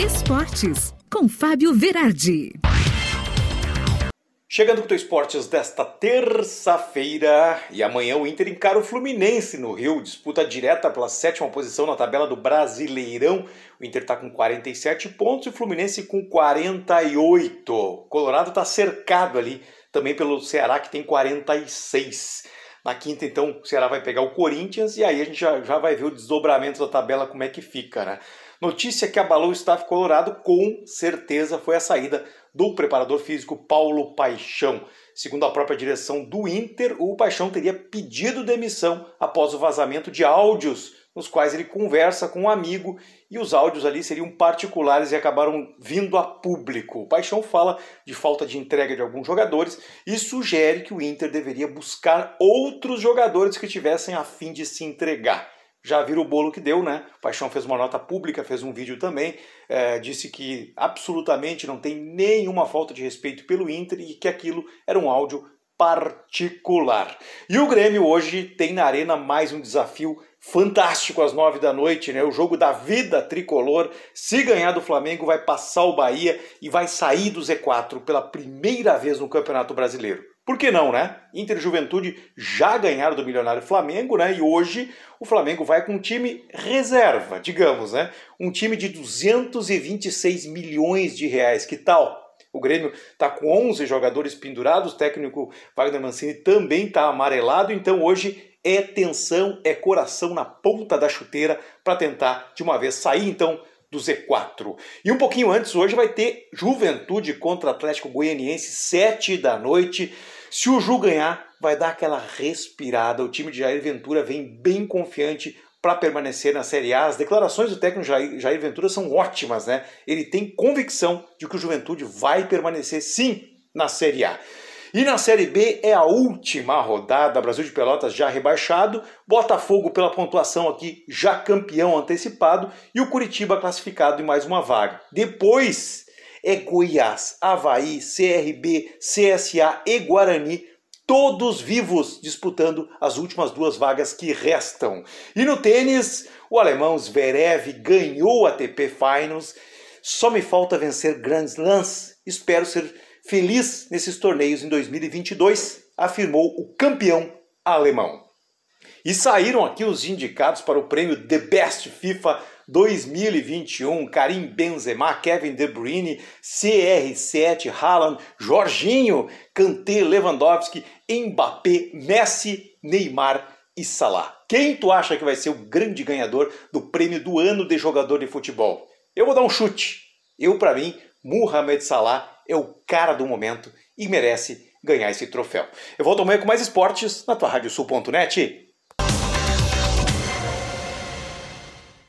Esportes, com Fábio Verardi. Chegando com o Esportes desta terça-feira e amanhã o Inter encara o Fluminense no Rio, disputa direta pela sétima posição na tabela do Brasileirão. O Inter está com 47 pontos e o Fluminense com 48. O Colorado está cercado ali também pelo Ceará que tem 46. Na quinta, então, o Ceará vai pegar o Corinthians e aí a gente já, já vai ver o desdobramento da tabela, como é que fica, né? Notícia que abalou o staff colorado, com certeza, foi a saída do preparador físico Paulo Paixão. Segundo a própria direção do Inter, o Paixão teria pedido demissão após o vazamento de áudios nos quais ele conversa com um amigo e os áudios ali seriam particulares e acabaram vindo a público. O Paixão fala de falta de entrega de alguns jogadores e sugere que o Inter deveria buscar outros jogadores que tivessem a fim de se entregar já viram o bolo que deu, né? Paixão fez uma nota pública, fez um vídeo também, é, disse que absolutamente não tem nenhuma falta de respeito pelo Inter e que aquilo era um áudio particular. E o Grêmio hoje tem na arena mais um desafio fantástico às nove da noite, né? O jogo da vida tricolor. Se ganhar do Flamengo, vai passar o Bahia e vai sair do Z4 pela primeira vez no Campeonato Brasileiro. Por que não, né? Inter e Juventude já ganharam do milionário Flamengo, né? E hoje o Flamengo vai com um time reserva, digamos, né? Um time de 226 milhões de reais. Que tal? O Grêmio está com 11 jogadores pendurados, o técnico Wagner Mancini também está amarelado, então hoje é tensão, é coração na ponta da chuteira para tentar de uma vez sair então do Z4. E um pouquinho antes, hoje vai ter Juventude contra Atlético Goianiense, 7 da noite. Se o Ju ganhar, vai dar aquela respirada. O time de Jair Ventura vem bem confiante para permanecer na Série A. As declarações do técnico Jair, Jair Ventura são ótimas, né? Ele tem convicção de que o Juventude vai permanecer sim na Série A. E na Série B é a última rodada, Brasil de Pelotas já rebaixado, Botafogo pela pontuação aqui já campeão antecipado e o Curitiba classificado em mais uma vaga. Depois é Goiás, Havaí, CRB, CSA e Guarani todos vivos disputando as últimas duas vagas que restam. E no tênis, o alemão Zverev ganhou a ATP Finals. Só me falta vencer Grand Slams. Espero ser feliz nesses torneios em 2022, afirmou o campeão alemão. E saíram aqui os indicados para o prêmio The Best FIFA 2021, Karim Benzema, Kevin De Bruyne, CR7, Haaland, Jorginho, Kanté, Lewandowski, Mbappé, Messi, Neymar e Salah. Quem tu acha que vai ser o grande ganhador do prêmio do ano de jogador de futebol? Eu vou dar um chute. Eu, para mim, Mohamed Salah é o cara do momento e merece ganhar esse troféu. Eu volto amanhã com mais esportes na tua radiosul.net.